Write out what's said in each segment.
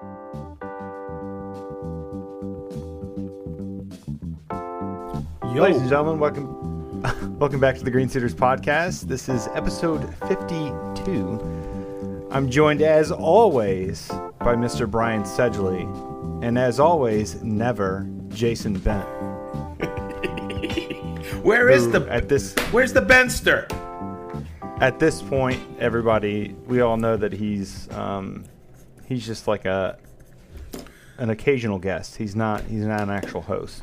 Yo. Ladies and gentlemen, welcome welcome back to the Green Suiters podcast. This is episode 52. I'm joined as always by Mr. Brian Sedgley, and as always, never Jason Bent. Where is the at this Where's the Benster? at this point, everybody we all know that he's um, he's just like a an occasional guest. He's not he's not an actual host.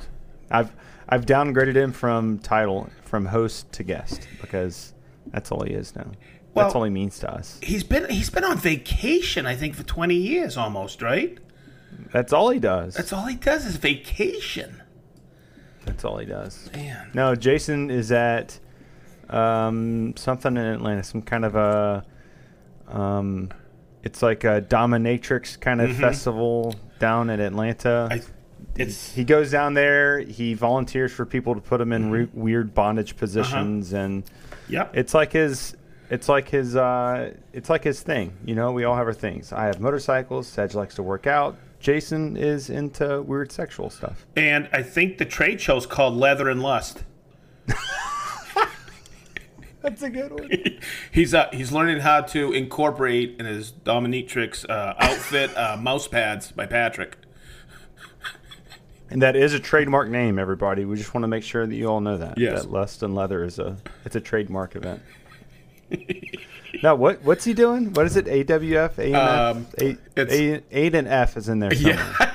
I've I've downgraded him from title from host to guest because that's all he is now. Well- that's all he means to us. He's been he's been on vacation, I think, for twenty years almost, right? That's all he does. That's all he does is vacation. That's all he does. Man. No, Jason is at um, something in Atlanta, some kind of a um, it's like a dominatrix kind of festival down in Atlanta. Mm-hmm. I it's he goes down there. He volunteers for people to put him in re- weird bondage positions, and yep. it's like his. It's like his. Uh, it's like his thing. You know, we all have our things. I have motorcycles. Sedge likes to work out. Jason is into weird sexual stuff. and I think the trade show's called Leather and Lust. That's a good one. He's uh, he's learning how to incorporate in his dominatrix uh, outfit uh, mouse pads by Patrick. And that is a trademark name, everybody. We just want to make sure that you all know that. Yes. That Lust and Leather is a it's a trademark event. now, what what's he doing? What is it? AWF, A and Um, F, A, it's- A, A and F is in there somewhere. Yeah.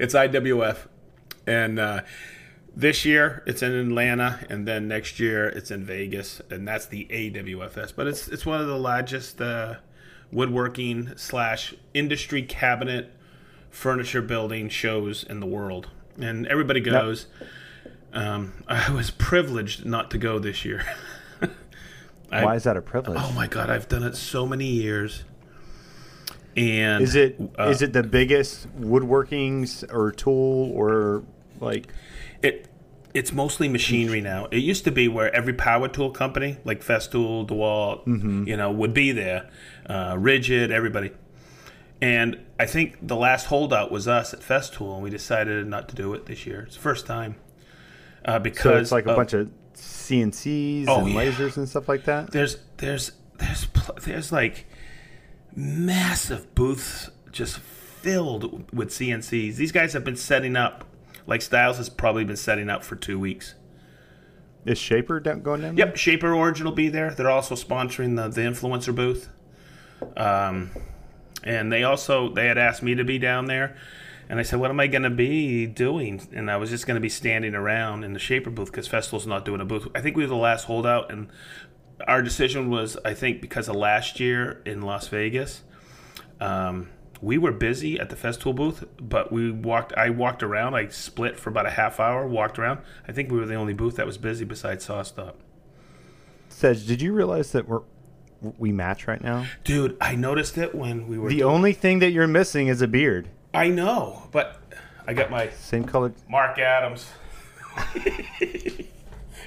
It's IWF, and uh, this year it's in Atlanta, and then next year it's in Vegas, and that's the AWFS. But it's it's one of the largest uh, woodworking slash industry cabinet furniture building shows in the world, and everybody goes. Um, I was privileged not to go this year. I- Why is that a privilege? Oh my god, I've done it so many years. And Is it is uh, it the biggest woodworkings or tool or like It it's mostly machinery now. It used to be where every power tool company, like Festool, DeWalt, you know, would be there. Uh, Ridgid, everybody. And I think the last holdout was us at Festool, and we decided not to do it this year. It's the first time uh, because so it's like a of- bunch of CNCs Oh, and yeah. lasers and stuff like that? there's there's there's pl- there's like massive booths just filled with CNCs. These guys have been setting up. Like Stiles has probably been setting up for two weeks. Is Shaper down, going down? Yep, Shaper Origin will be there. They're also sponsoring the, the influencer booth. Um, and they also they had asked me to be down there, and I said, "What am I going to be doing?" And I was just going to be standing around in the Shaper booth because Festool's not doing a booth. I think we were the last holdout, and our decision was, I think, because of last year in Las Vegas. Um, we were busy at the Festool booth, but we walked. I walked around. I split for about a half hour. Walked around. I think we were the only booth that was busy besides Sawstop. Sedge, did you realize that we're we match right now? Dude, I noticed it when we were. The doing- only thing that you're missing is a beard. I know, but I got my Same color. Marc Adams.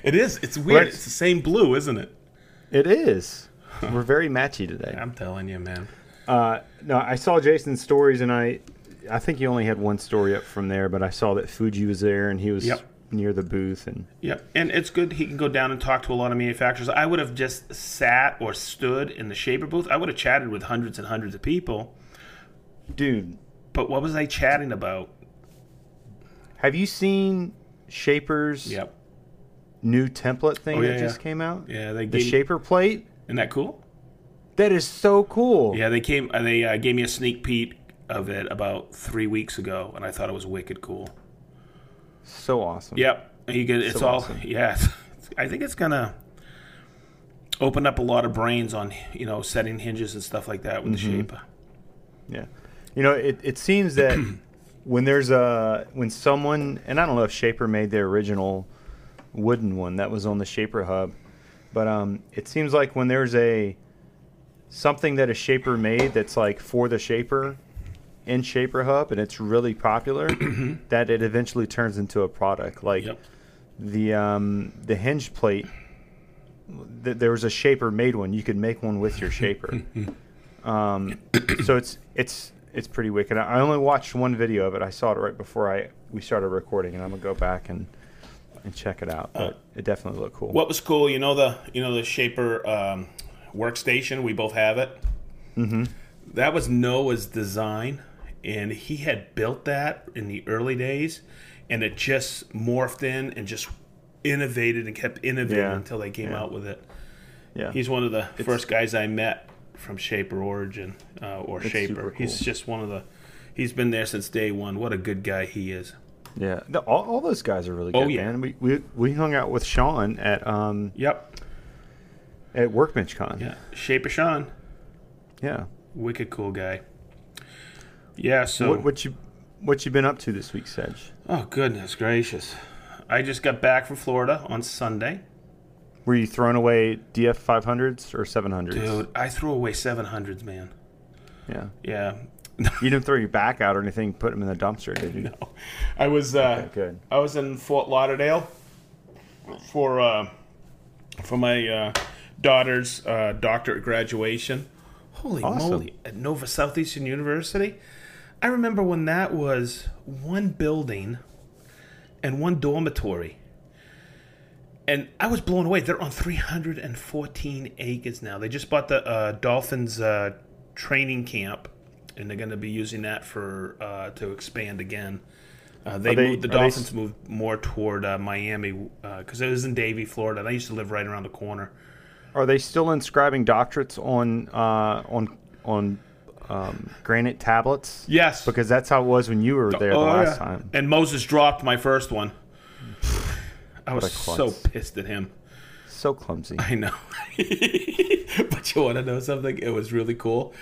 it is. It's weird. Right. It's the same blue, isn't it? It is. We're very matchy today. I'm telling you, man. Uh, no, I saw Jason's stories, and I, I think he only had one story up from there, but I saw that Fuji was there, and he was Yep. near the booth, and Yep, and it's good he can go down and talk to a lot of manufacturers. I would have just sat or stood in the Shaper booth. I would have chatted with hundreds and hundreds of people. dude, But what was I chatting about? have you seen Shaper's Yep. new template thing Oh, yeah, that just yeah. came out? Yeah, they The Shaper plate. Isn't that cool? That is so cool. Yeah, they came. uh, They uh, gave me a sneak peek of it about three weeks ago, and I thought it was wicked cool. So awesome. Yep, you get it's So all. awesome. Yeah, I think it's gonna open up a lot of brains on you know setting hinges and stuff like that with Mm-hmm. the shape. Yeah. You know, it, it seems that when there's a when someone and I don't know if Shaper made their original wooden one that was on the Shaper hub, but um, it seems like when there's a something that a Shaper made that's like for the Shaper in Shaper hub and it's really popular, that it eventually turns into a product. Like Yep. the um, the hinge plate. Th- there was a Shaper made one. You could make one with your Shaper. Um, so it's it's it's pretty wicked. I only watched one video of it. I saw it right before I we started recording, and I'm gonna go back and and check it out. But Uh, it definitely looked cool. What was cool, you know the you know the Shaper um, workstation. We both have it. Mm-hmm. That was Noah's design, and he had built that in the early days, and it just morphed in and just innovated and kept innovating Yeah. until they came Yeah. out with it. Yeah, He's one of the first guys I met from Shaper Origin uh, or It's Shaper. super He's just one of the. He's been there since day one. What a good guy he is. yeah. No, all, all those guys are really good, Oh, good, yeah. man. We, we we hung out with Sean at um Yep. At Workbench Con. Yeah. Shaper Sean, yeah. wicked cool guy. Yeah. So. What what you what you been up to this week, Sedge? Oh goodness gracious! I just got back from Florida on Sunday, Were you throwing away DF 500s or 700s? dude. I threw away seven hundreds, man. Yeah. Yeah. You didn't throw your back out or anything. Put them in the dumpster, did you? No, I was uh, Okay, good. I was in Fort Lauderdale for uh, for my uh, daughter's uh, doctorate graduation. Holy Awesome. moly! At Nova Southeastern University, I remember when that was one building and one dormitory. And I was blown away. They're on 314 acres now. They just bought the uh, Dolphins uh, training camp, and they're going to be using that for uh, to expand again. Uh, they, they- moved, the are they Dolphins moved more toward uh, Miami because it was in Davie, Florida. And I used to live right around the corner. Are they still inscribing doctorates on uh, on on um, granite tablets? Yes, Because that's how it was when you were there the Oh, last yeah. time. And Moses dropped my first one. I was so pissed at him. So clumsy. I know. but you want to know something? It was really cool.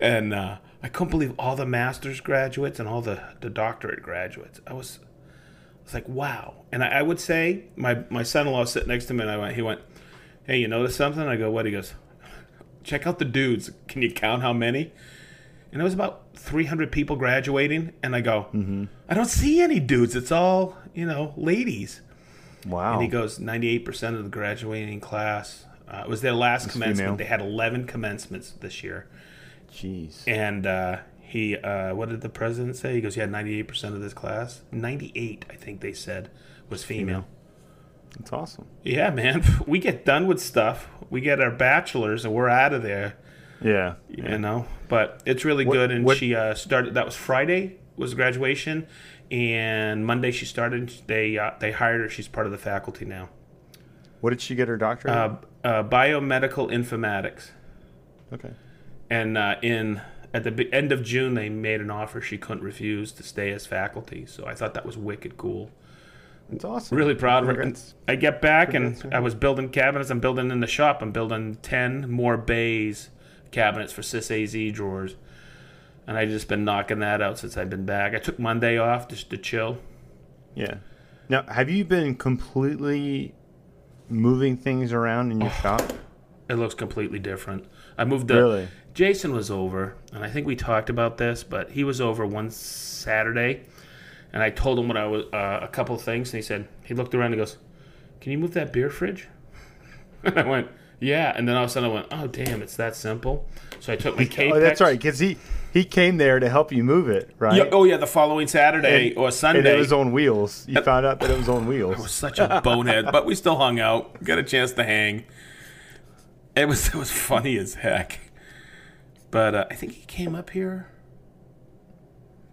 And uh, I couldn't believe all the master's graduates and all the, the doctorate graduates. I was, I was like, wow. And I, I would say, my, my son in law sitting next to me, and I went, he went, hey, you notice something? I go, what? He goes, check out the dudes. Can you count how many? And it was about 300 people graduating. And I go, I don't see any dudes. It's all, you know, ladies. Wow. And he goes, 98% of the graduating class. Uh, it was their last commencement. female. They had 11 commencements this year. Jeez. And uh, he, uh, what did the president say? He goes, yeah, 98% of this class. 98, I think they said, was female. That's awesome. Yeah, man. We get done with stuff. We get our bachelors and we're out of there, Yeah. you know. But it's really What- good. And what- she uh, started, that was Friday, was graduation. And Monday she started. They uh, they hired her. She's part of the faculty now. What did she get her doctorate? uh, uh, biomedical informatics, okay. and uh, in at the end of June they made an offer she couldn't refuse to stay as faculty. So I thought that was wicked cool. That's awesome. Really proud. Congrats. I get back Congrats, and. I was building cabinets. I'm building in the shop. I'm building ten more bays cabinets for SysAZ drawers, and I just been knocking that out since I've been back. I took Monday off just to chill. Yeah. Now, have you been completely moving things around in your oh. shop? It looks completely different. I moved the Really? Jason was over, and I think we talked about this, but he was over one Saturday, and I told him what I was uh, a couple of things, and he said he looked around and goes, "Can you move that beer fridge?" And I went, "Yeah," and then all of a sudden I went, "Oh damn, it's that simple." So I took my K. Oh, that's right. Because he he came there to help you move it, right? Yeah, oh yeah, the following Saturday And- or Sunday. And it was on wheels. You found out that it was on wheels. I was such a bonehead, but we still hung out. Got a chance to hang. It was it was funny as heck. But uh, I think he came up here.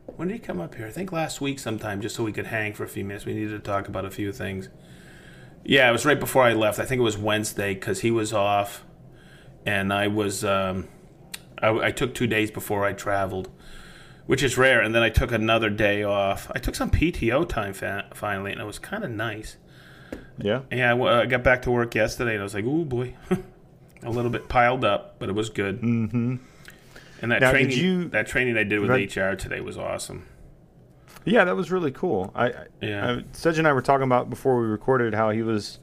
When did he come up here? I think last week sometime, just so we could hang for a few minutes. We needed to talk about a few things. Yeah, it was right before I left. I think it was Wednesday because he was off, and I was. Um, I, I took two days before I traveled, which is rare. And then I took another day off. I took some PTO time fa- finally, and it was kind of nice. Yeah. Yeah, I, w- I got back to work yesterday, and I was like, "Ooh boy," a little bit piled up, but it was good. Mm-hmm. And that Now, training, you- that training I did with Right. HR today was awesome. Yeah, that was really cool. I, I Yeah. I, Sedge and I were talking about before we recorded how he was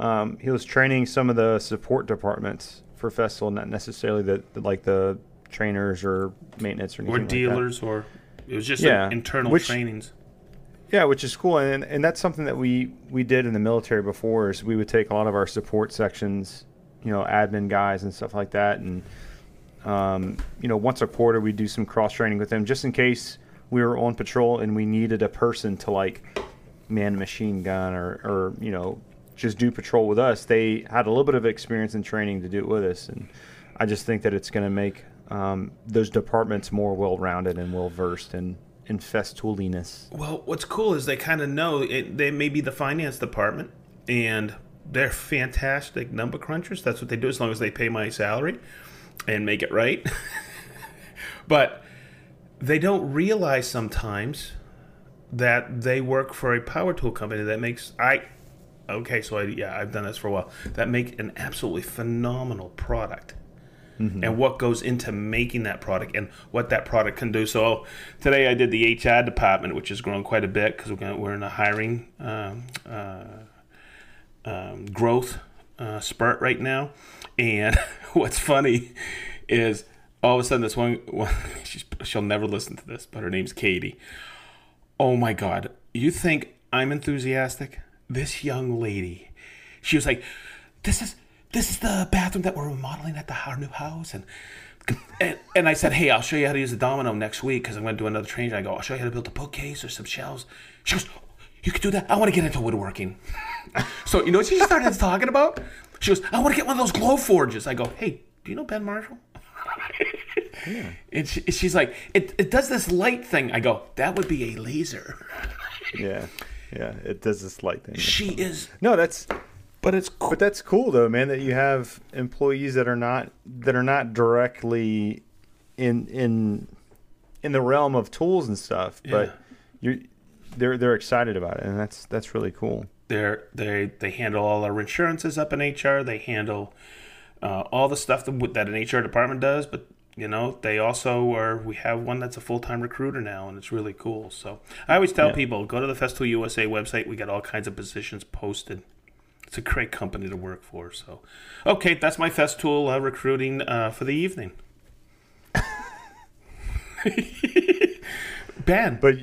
um, he was training some of the support departments for Festool, not necessarily the, the like the trainers or maintenance or anything Or like that. dealers, or it was just Yeah, internal which- trainings. Yeah, which is cool, and and that's something that we we did in the military before. Is we would take a lot of our support sections, you know, admin guys and stuff like that, and Um, you know, once a quarter we do some cross training with them, just in case we were on patrol and we needed a person to like man a machine gun or, or you know just do patrol with us. They had a little bit of experience and training to do it with us, and I just think that it's going to make um, those departments more well rounded and well versed in in festooliness. Well, what's cool is they kind of know it, they may be the finance department, and they're fantastic number crunchers. That's what they do as long as they pay my salary and make it right. but they don't realize sometimes that they work for a power tool company that makes I okay, so I, yeah, I've done this for a while. That make an absolutely phenomenal product. Mm-hmm. And what goes into making that product and what that product can do. So today I did the HR department, which has grown quite a bit because we're, we're in a hiring um, uh, um, growth uh, spurt right now. And what's funny is all of a sudden this one, one she'll never listen to this, but her name's Katie. Oh my God. You think I'm enthusiastic? this young lady, she was like, "This is this is the bathroom that we're remodeling at the our new house," and and, and I said, "Hey, I'll show you how to use the domino next week because I'm going to do another training." I go, "I'll show you how to build a bookcase or some shelves." She goes, "You could do that. I want to get into woodworking." so you know what she started talking about? She goes, "I want to get one of those Glowforges." I go, "Hey, do you know Ben Marshall?" yeah. And she, she's like, it, it does this light thing. I go, that would be a laser. yeah yeah, it does this light thing. She is no, that's but it's cool. but that's cool though, man. That you have employees that are not that are not directly in in in the realm of tools and stuff, yeah. but you they're they're excited about it, and that's that's really cool. They're they they handle all our insurances up in HR. They handle uh, all the stuff that, that an HR department does, but you know they also are we have one that's a full-time recruiter now and it's really cool. So i always tell yeah. people go to the festool usa website. We got all kinds of positions posted. It's a great company to work for. So okay that's my festool uh, recruiting uh, for the evening. Ben. But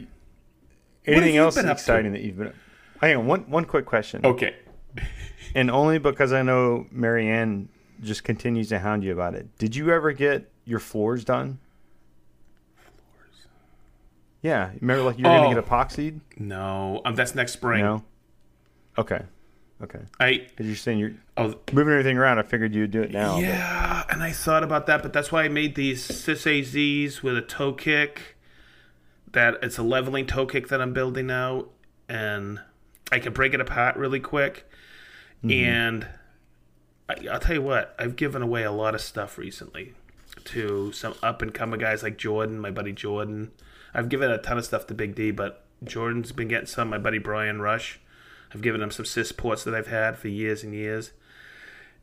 anything else exciting that you've been hang on one one quick question okay and only because i know marianne just continues to hound you about it did you ever get your floors done? Floors. Yeah, remember like you're oh. gonna get epoxied? No, um, that's next spring. No. Okay. Okay. I because you're saying you're oh, moving everything around. I figured you'd do it now. Yeah, but. and I thought about that, but that's why I made these SysAZs with a toe kick. That it's a leveling toe kick that I'm building now, and I can break it apart really quick. Mm-hmm. And I, I'll tell you what, I've given away a lot of stuff recently to some up and coming guys like Jordan, my buddy Jordan. I've given a ton of stuff to Big D, but Jordan's been getting some. My buddy Brian Rush, I've given him some sys ports that I've had for years and years.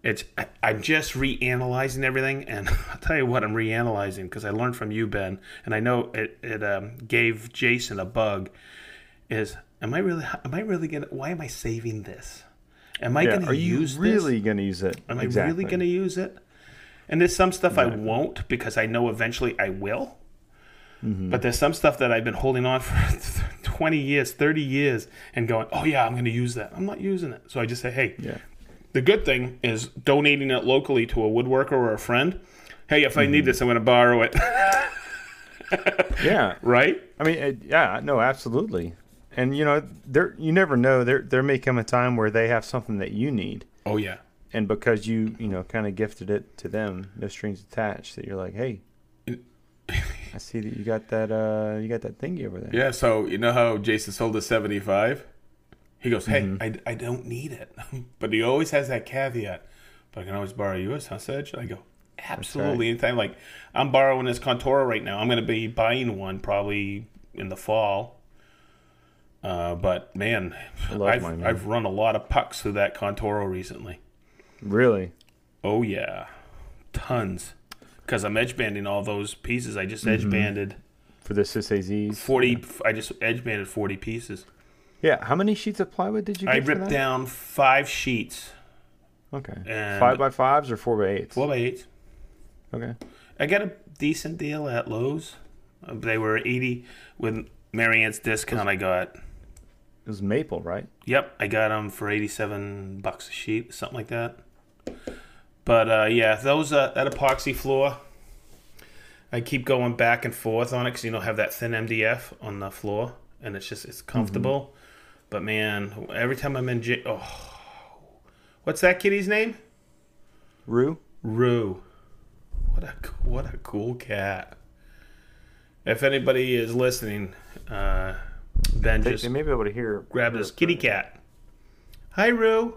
It's I, I'm just reanalyzing everything, and I'll tell you what I'm reanalyzing because I learned from you, Ben, and I know it it um, gave Jason a bug. Is am I really am I really gonna? Why am I saving this? Am I yeah, going to use? Are you really going to use it? Am exactly. I really going to use it? And there's some stuff I won't because I know eventually I will. Mm-hmm. But there's some stuff that I've been holding on for 20 years, 30 years, and going, oh, yeah, I'm going to use that. I'm not using it. So I just say, hey, yeah. the good thing is donating it locally to a woodworker or a friend. Hey, if mm-hmm. I need mm-hmm. this, I'm going to borrow it. yeah. Right? I mean, yeah, no, absolutely. And, you know, there you never know. There, there may come a time where they have something that you need. Oh, yeah and because you you know kind of gifted it to them, no strings attached. That you're like, hey, I see that you got that uh you got that thingy over there. Yeah. So you know how Jason sold a seventy five. He goes, hey, mm-hmm. I, I don't need it, but he always has that caveat. But I can always borrow yours, huh, Sedge? I go, absolutely. Right. Anytime, like I'm borrowing this Conturo right now. I'm going to be buying one probably in the fall. Uh, but man, I've, I've run a lot of pucks through that Conturo recently. Really? Oh yeah, tons. Because I'm edge banding all those pieces. I just edge mm-hmm. banded for the SysAZs. Forty. I just edge banded forty pieces. Yeah. How many sheets of plywood did you? get I ripped down five sheets. Okay. And five by fives or four by eights? Four by eights. Okay. I got a decent deal at Lowe's. They were eighty with Marianne's discount. I got. It was maple, right? Yep, I got them for eighty-seven bucks a sheet, something like that. But uh, yeah, those uh, that epoxy floor, I keep going back and forth on it because you know have that thin MDF on the floor, and it's just it's comfortable. But man, every time I'm in, j- oh, what's that kitty's name? Rue. Rue. What a what a cool cat. If anybody is listening, uh, Ben They, just they may be able to hear. Grab this kitty cat. Hi, Rue.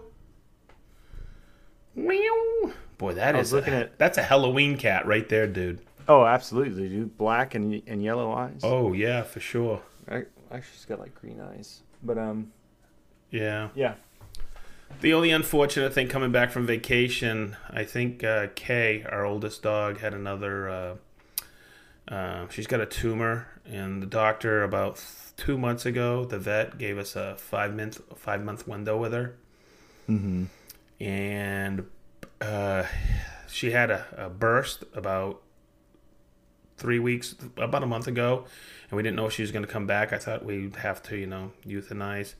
Meow. Boy, that I is was looking a- at- that's a Halloween cat right there, dude. Oh, absolutely, dude. Black and and yellow eyes. Oh yeah, for sure. I, actually, she's got like green eyes. But um, Yeah. yeah. The only unfortunate thing coming back from vacation, I think uh, Kay, our oldest dog, had another. Uh, uh, she's got a tumor, and the doctor about two months ago, the vet gave us a five month five month window with her, Mm-hmm. and uh, she had a, a burst about three weeks, about a month ago, and we didn't know if she was going to come back. I thought we'd have to, you know, euthanize.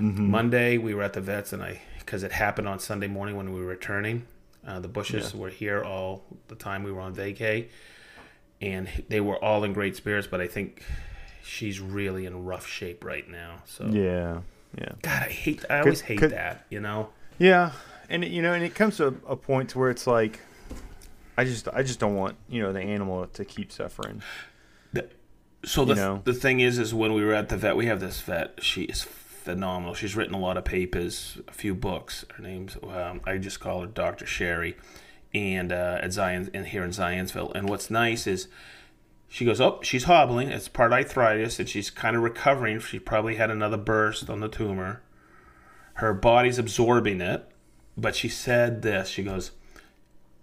Mm-hmm. Monday we were at the vets, and I because it happened on Sunday morning when we were returning. Uh, the Bushes were here all the time we were on vacay, and they were all in great spirits. But I think she's really in rough shape right now. So Yeah. Yeah. God, I hate. I always hate that. You know. Yeah, and it- you know, and it comes to a, a point to where it's like, I just, I just don't want you know the animal to keep suffering. So the You know? the thing is, is when we were at the vet, we have this vet. She is phenomenal. She's written a lot of papers, a few books. Her name's um, I just call her Doctor Sherry, and uh, at Zion and here in Zionsville. And what's nice is she goes, oh, she's hobbling. It's part arthritis, and she's kind of recovering. She probably had another burst on the tumor. Her body's absorbing it, but she said this. She goes,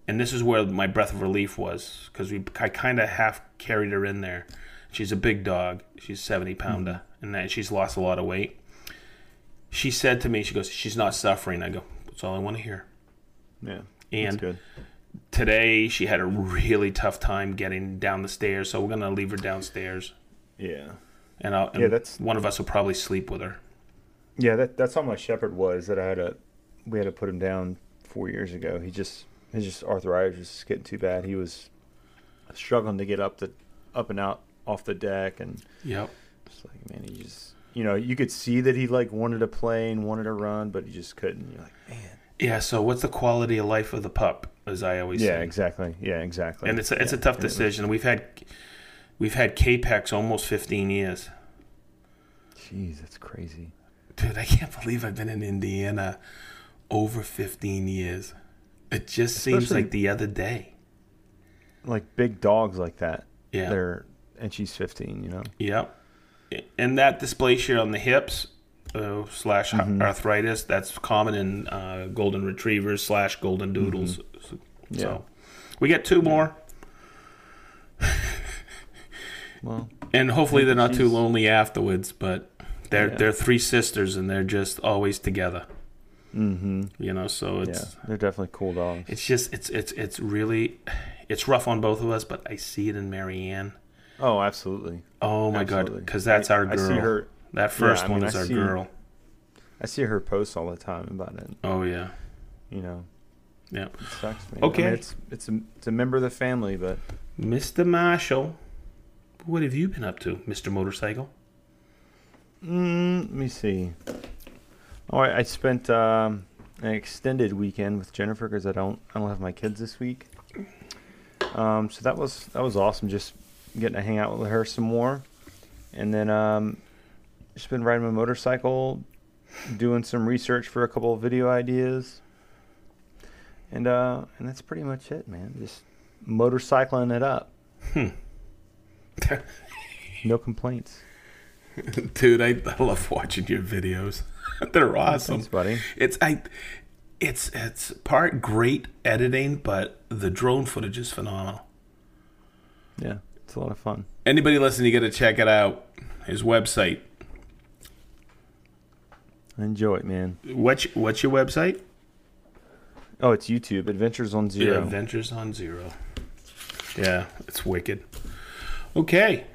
and this is where my breath of relief was because we I kind of half carried her in there. She's a big dog. She's seventy pounder, mm-hmm. and then she's lost a lot of weight. She said to me, she goes, "She's not suffering." I go, "That's all I want to hear." Yeah, that's And good. Today she had a really tough time getting down the stairs, so we're gonna leave her downstairs, Yeah, and, I'll, and Yeah, that's- one of us will probably sleep with her. yeah. That that's how my shepherd was. That I had to, we had to put him down four years ago. He just his just arthritis was getting too bad. He was struggling to get up the up and out off the deck, and Yep. it's like man, he just you know you could see that he like wanted to play and wanted to run, but he just couldn't. You're like man. Yeah. So what's the quality of life of the pup? As I always Yeah, say. exactly. Yeah, exactly. and it's a, it's Yeah, a tough decision. We've had we've had Capex almost fifteen years. Jeez, that's crazy. Dude, I can't believe I've been in Indiana over 15 years. It just seems Especially- like the other day. Like big dogs like that. Yeah. They're and she's 15. You know. Yep. And that dysplasia on the hips uh, slash Mhm. arthritis, that's common in uh, golden retrievers slash golden doodles. So, Mm-hmm. Yeah. so we get two more, Well, and hopefully they're not too lonely afterwards. But they're Yeah. they're three sisters, and they're just always together. mm-hmm. You know, so Yeah, it's they're definitely cool dogs. it's just it's it's it's really it's rough on both of us. But I see it in Marianne. Oh, absolutely. Oh my god, because that's I- our I girl. see her. That first I one is I our see- girl. I see her posts all the time about it. Oh yeah, You know, yeah. it sucks. Man. Okay. I mean, it's it's a it's a member of the family, but Mr. Marshall, what have you been up to, Mr. Motorcycle? mm, let me see. Oh, I, I spent um, an extended weekend with Jennifer because I don't I don't have my kids this week. Um, so that was that was awesome. Just getting to hang out with her some more, and then um, just been riding my motorcycle, doing some research for a couple of video ideas, and uh, and that's pretty much it, man. Just motorcycling it up. Hmm. No complaints. Dude, I, I love watching your videos. They're awesome. Thanks, buddy. It's I, it's it's part great editing, but the drone footage is phenomenal. Yeah, it's a lot of fun. Anybody listening, you got to check it out. His website. I enjoy it, man. What's what's your website? Oh, it's YouTube Adventures on Yeah, Zero. Adventures on Zero. Yeah, it's wicked. Okay,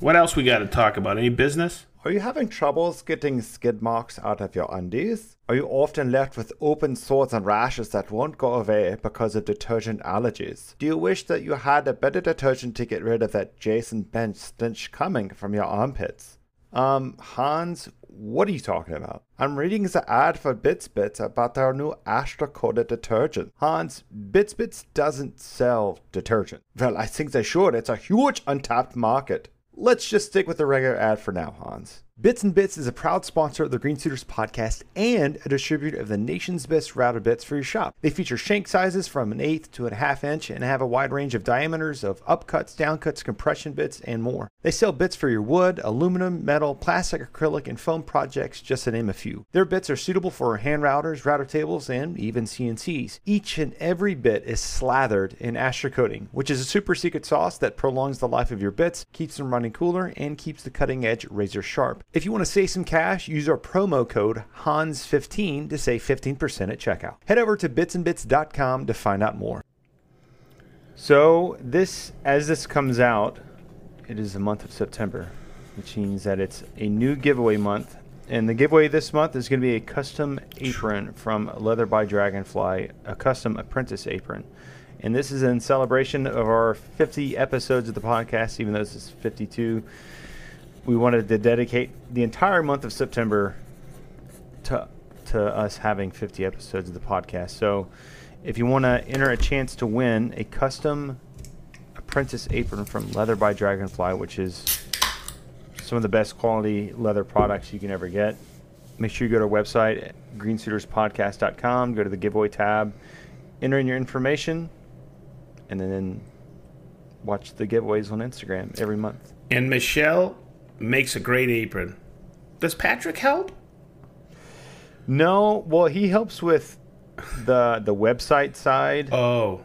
what else we got to talk about? Any business? Are you having troubles getting skid marks out of your undies? Are you often left with open sores and rashes that won't go away because of detergent allergies? Do you wish that you had a better detergent to get rid of that Jason Bench stench coming from your armpits? Um, Hans, what are you talking about? I'm reading the ad for Bits Bits about their new Astra detergent. Hans, Bits Bits doesn't sell detergent. Well, I think they should. It's a huge untapped market. Let's just stick with the regular ad for now, Hans. Bits and Bits is a proud sponsor of the Green Suiters podcast and a distributor of the nation's best router bits for your shop. They feature shank sizes from an eighth to a half inch and have a wide range of diameters of upcuts, downcuts, compression bits, and more. They sell bits for your wood, aluminum, metal, plastic, acrylic, and foam projects, just to name a few. Their bits are suitable for hand routers, router tables, and even CNCs. Each and every bit is slathered in Astra coating, which is a super secret sauce that prolongs the life of your bits, keeps them running cooler, and keeps the cutting edge razor sharp. If you want to save some cash, use our promo code HANS15 to save 15% at checkout. Head over to bitsandbits.com to find out more. So, this as this comes out, it is the month of September, which means that it's a new giveaway month. And the giveaway this month is going to be a custom apron from Leather by Dragonfly, a custom apprentice apron. And this is in celebration of our 50 episodes of the podcast, even though this is 52 we wanted to dedicate the entire month of September to to us having 50 episodes of the podcast. So, if you want to enter a chance to win a custom apprentice apron from Leather by Dragonfly, which is some of the best quality leather products you can ever get, make sure you go to our website greensuiterspodcast.com, go to the giveaway tab, enter in your information, and then watch the giveaways on Instagram every month. And Michelle makes a great apron. Does Patrick help? No, well, he helps with the the website side. Oh,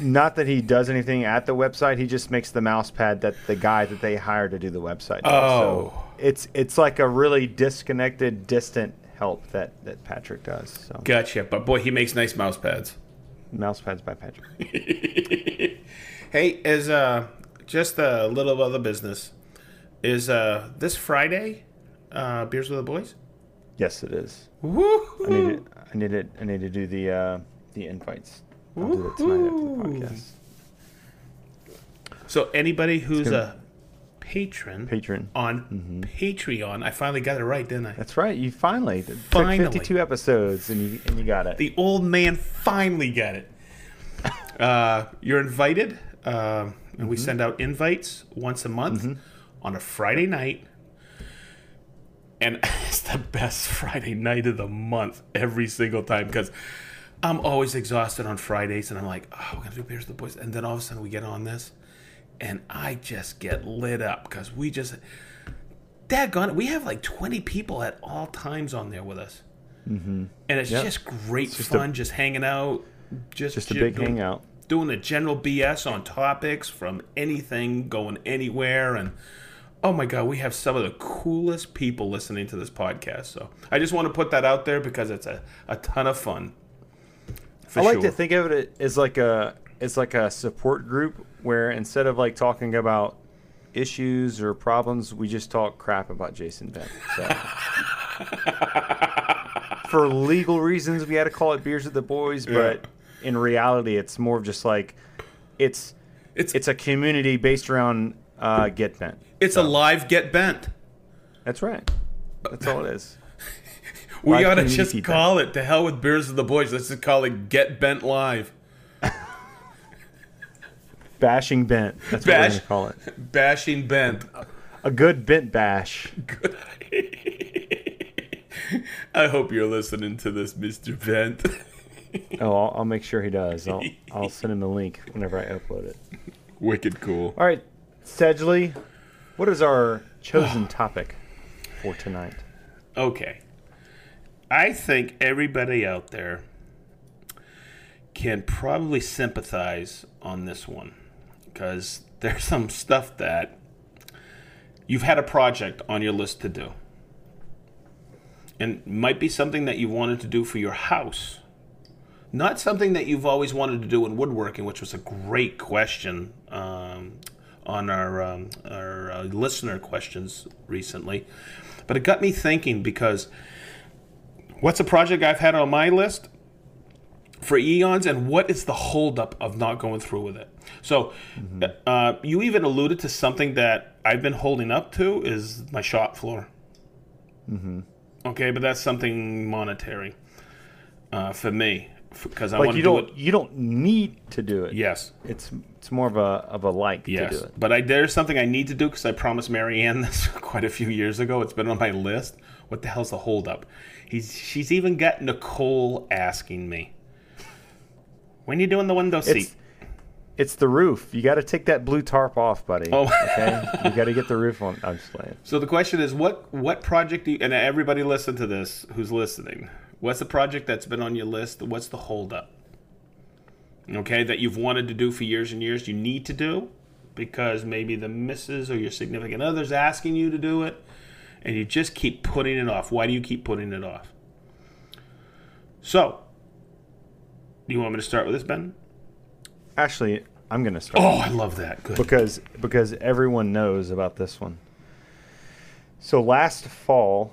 Not that he does anything at the website. He just makes the mouse pad that the guy that they hire to do the website. does. Oh. so it's it's like a really disconnected, distant help that that Patrick does. So gotcha. But boy, he makes nice mouse pads. mouse pads by Patrick. Hey, as uh, just a little other business, is uh this Friday, uh, beers with the boys? yes, it is. Woo! I need to, I need it. I need to do the uh, the invites. I'll do it tonight after the podcast. So anybody who's a patron Patron. on Patreon, I finally got it right, didn't I? That's right. You finally took Finally. 52 episodes and you and you got it. The old man finally got it. Uh, you're invited, uh, and we send out invites once a month on a Friday night. And it's the best Friday night of the month every single time because I'm always exhausted on Fridays, and I'm like, oh, we're gonna do beers with the boys, and then all of a sudden we get on this, and I just get lit up because we just, daggone it, we have like 20 people at all times on there with us mm-hmm. and it's Yep. just great just fun, just hanging out, just Just a big doing, hangout. doing the general BS on topics from anything, going anywhere, and oh my god, we have some of the coolest people listening to this podcast. So I just want to put that out there because it's a, a ton of fun. I like sure. to think of it as like a it's like a support group where instead of like talking about issues or problems, we just talk crap about Jason Bent. So. For legal reasons, we had to call it Beers with the Boys, but in reality, it's more of just like it's it's it's, it's a community based around uh, Get Bent. A live get bent. That's right. That's all it is. We Live ought to just call it to hell with beers of the boys. Let's just call it Get Bent Live. Bashing Bent. That's what we're gonna call it. Bashing Bent. A good Bent bash. I hope you're listening to this, Mr. Bent. Oh, I'll, I'll make sure he does. I'll, I'll send him the link whenever I upload it. Wicked cool. All right, Sedgley, what is our chosen topic for tonight? Okay. I think everybody out there can probably sympathize on this one because there's some stuff that you've had a project on your list to do. And might be something that you wanted to do for your house. Not something that you've always wanted to do in woodworking, which was a great question um, on our um, our uh, listener questions recently, but it got me thinking because what's a project I've had on my list for eons, and what is the holdup of not going through with it? So, uh, you even alluded to something that I've been holding up to is my shop floor. Mm-hmm. Okay, but that's something monetary uh, for me because I Like want to do it. you don't need to do it. Yes, It's it's more of a of a like yes, to do it. but I, there's something I need to do because I promised Marianne this quite a few years ago. It's been on my list. What the hell's the holdup? He's she's even got Nicole asking me, "When you doing the window seat?" It's it's the roof. You got to take that blue tarp off, buddy. Oh. okay. You got to get the roof on. I'm just playing. So the question is, what what project do you, and everybody listen to this who's listening? What's the project that's been on your list? What's the holdup? Okay, that you've wanted to do for years and years, you need to do because maybe the missus or your significant other's asking you to do it, and you just keep putting it off. Why do you keep putting it off? So, do you want me to start with this, Ben? Actually, I'm gonna start. Oh, I love that. Good. because because everyone knows about this one. So last fall,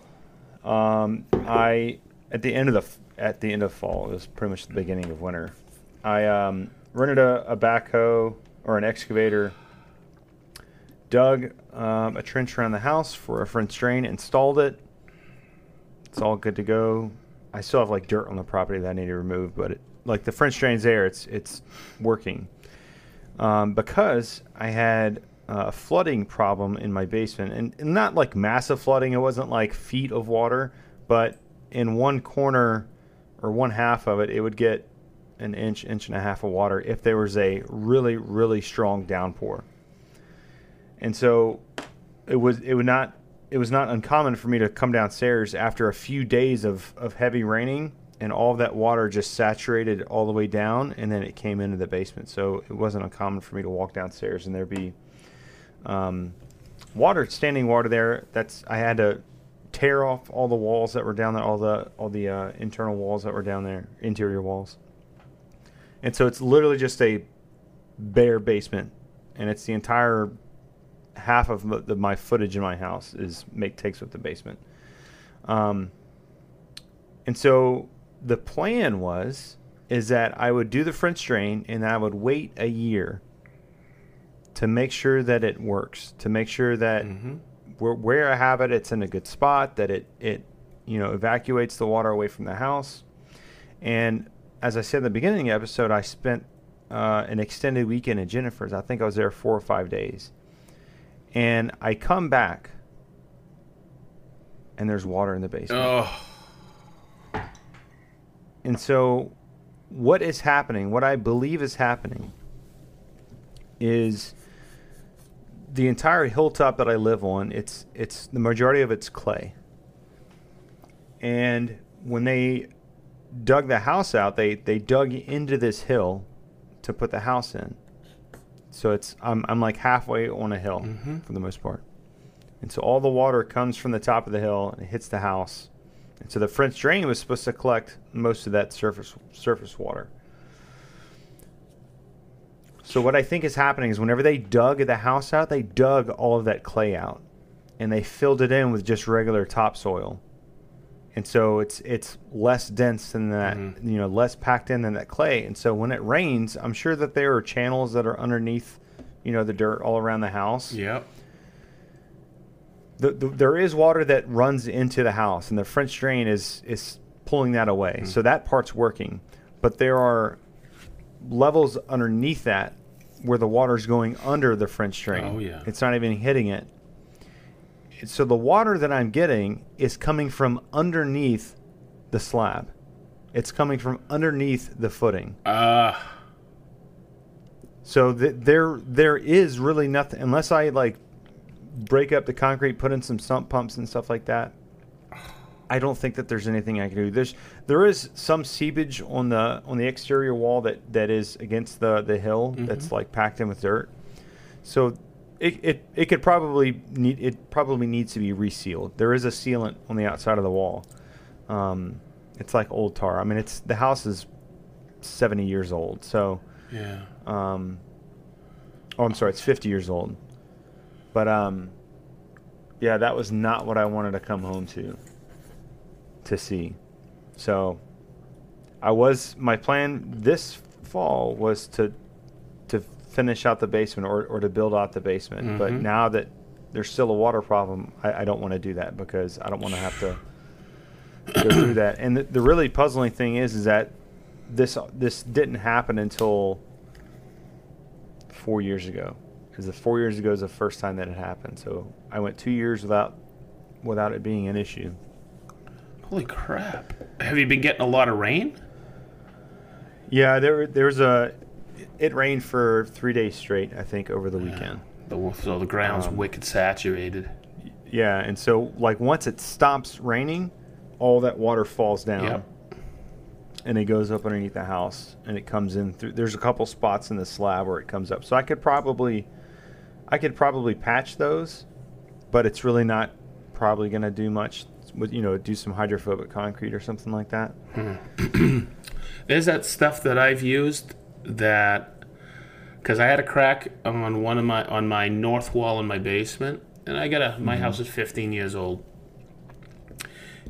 um, I at the end of the at the end of fall, it was pretty much the beginning of winter. I um, rented a, a backhoe or an excavator, dug um, a trench around the house for a French drain, installed it. It's all good to go. I still have like dirt on the property that I need to remove, but it, like the French drain's there, it's it's working um, because I had a flooding problem in my basement, and, and not like massive flooding. It wasn't like feet of water, but in one corner or one half of it, it would get an inch, inch and a half of water if there was a really, really strong downpour. And so it was it would not it was not uncommon for me to come downstairs after a few days of, of heavy raining and all that water just saturated all the way down and then it came into the basement. So it wasn't uncommon for me to walk downstairs and there be um, water, standing water there. That's I had to tear off all the walls that were down there, all the all the uh, internal walls that were down there, interior walls. And so it's literally just a bare basement, and it's the entire half of the, my footage in my house is make takes with the basement. Um, and so the plan was is that I would do the French drain and I would wait a year to make sure that it works, to make sure that hmm where, where I have it, it's in a good spot, that it, it you know evacuates the water away from the house. And as I said in the beginning of the episode, I spent uh, an extended weekend at Jennifer's. I think I was there four or five days. And I come back, and there's water in the basement. Oh, And so, what is happening, what I believe is happening, is the entire hilltop that I live on. It's it's the majority of it's clay. And when they dug the house out, they they dug into this hill to put the house in. So it's I'm I'm like halfway on a hill Mhm. for the most part. And so all the water comes from the top of the hill and it hits the house. And so the French drain was supposed to collect most of that surface surface water. So what I think is happening is whenever they dug the house out, they dug all of that clay out, and they filled it in with just regular topsoil. And so it's it's less dense than that, Mhm. you know, less packed in than that clay. And so when it rains, I'm sure that there are channels that are underneath, you know, the dirt all around the house yep. the, the, there is water that runs into the house, and the French drain is is pulling that away. Mm. So that part's working, but there are levels underneath that where the water's going under the French drain. Oh, yeah. it's not even hitting it. So the water that I'm getting is coming from underneath the slab. It's coming from underneath the footing. Uh, So th- there there is really nothing unless I like break up the concrete, put in some sump pumps and stuff like that. I don't think that there's anything I can do. There's there is some seepage on the on the exterior wall that that is against the the hill that's like packed in with dirt. So it, it it could probably need it probably needs to be resealed. There is a sealant on the outside of the wall. Um, it's like old tar. I mean, it's the house is 70 years old. So yeah. um, oh, I'm sorry, it's 50 years old. But um, yeah, that was not what I wanted to come home to to see. So I was my plan this fall was to finish out the basement or, or to build out the basement. But Mhm. now that there's still a water problem, I, I don't want to do that because I don't want to have to go through that. And the, the really puzzling thing is, is that this this didn't happen until four years ago. Because the four years ago is the first time that it happened. So I went two years without without it being an issue. Holy crap! Have you been getting a lot of rain? Yeah, there there was a it rained for three days straight. I think over the weekend. The, so the ground's Um, wicked saturated. Yeah, and so like once it stops raining, all that water falls down. Yep. And it goes up underneath the house, and it comes in through. There's a couple spots in the slab where it comes up, so I could probably, I could probably patch those, but it's really not probably going to do much. With you know, do some hydrophobic concrete or something like that. There's that stuff that I've used that because I had a crack on one of my on my north wall in my basement, and I got a my mm-hmm. house is 15 years old,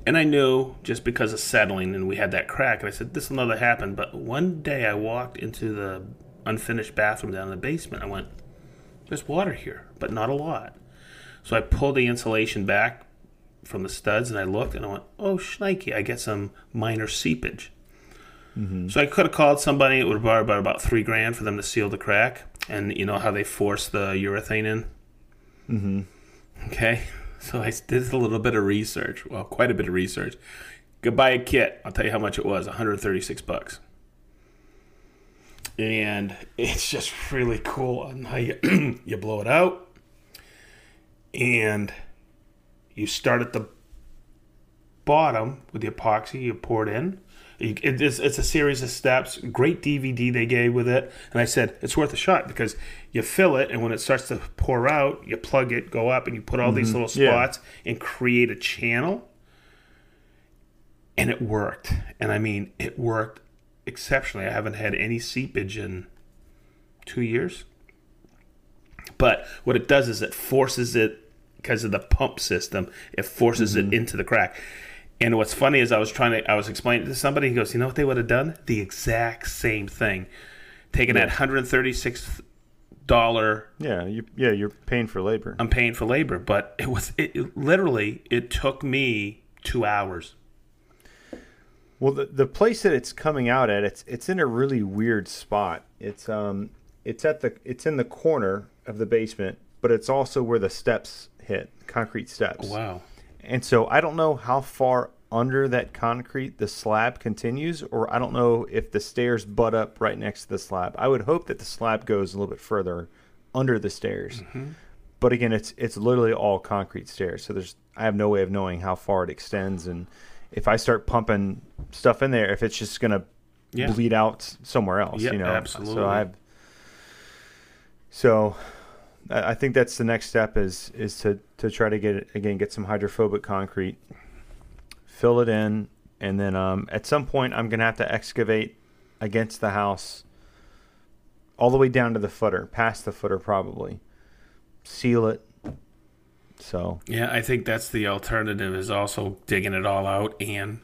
and I knew just because of settling, and we had that crack, and I said this will never happen. But one day I walked into the unfinished bathroom down in the basement. I went, "There's water here, but not a lot." So I pulled the insulation back from the studs, and I looked, and I went, "Oh, shnikey, I get some minor seepage." So I could have called somebody. It would have brought about about three grand for them to seal the crack, and you know how they force the urethane in. Mm-hmm. Okay, so I did a little bit of research. Well, quite a bit of research. Go buy a kit. I'll tell you how much it was. 136 bucks. And it's just really cool on how you you blow it out, and you start at the bottom with the epoxy. You pour it in. It is, it's a series of steps. Great DVD they gave with it, and I said it's worth a shot because you fill it, and when it starts to pour out, you plug it, go up, and you put all these mm-hmm. little Yeah. spots and create a channel. And it worked, and I mean it worked exceptionally. I haven't had any seepage in two years. But what it does is it forces it because of the pump system. It forces it mm-hmm. into the crack. And what's funny is I was trying to I was explaining to somebody. He goes, "You know what they would have done? The exact same thing. Taken that hundred thirty six dollar. Yeah, you yeah you're paying for labor. I'm paying for labor, but it was it, it literally it took me two hours. Well, the the place that it's coming out at, it's it's in a really weird spot. It's um it's at the it's in the corner of the basement, but it's also where the steps hit, concrete steps. Wow. And so I don't know how far under that concrete the slab continues, or I don't know if the stairs butt up right next to the slab. I would hope that the slab goes a little bit further under the stairs. Mm-hmm. But again, it's it's literally all concrete stairs, so there's I have no way of knowing how far it extends, and if I start pumping stuff in there, if it's just gonna Yeah. bleed out somewhere else, Yeah, you know. absolutely. So I've so I I think that's the next step is is to to try to get it again get some hydrophobic concrete, fill it in, and then um, at some point I'm gonna have to excavate against the house, all the way down to the footer, past the footer probably, seal it. So Yeah, I think that's the alternative is also digging it all out and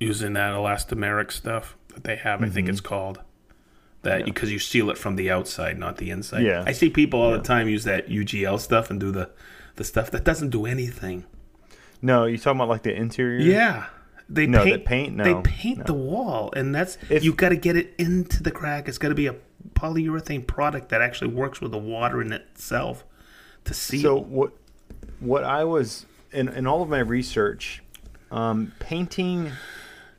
using that elastomeric stuff that they have. I think it's called that because you seal it from the outside, not the inside. Yeah. I see people all the time use that UGL stuff and do the the stuff that doesn't do anything. no, you talking about like the interior? Yeah. They No, the paint, paint? They paint no. the wall, and that's If- you got to get it into the crack. It's got to be a polyurethane product that actually works with the water in itself to seal. So what what I was in in all of my research, um, painting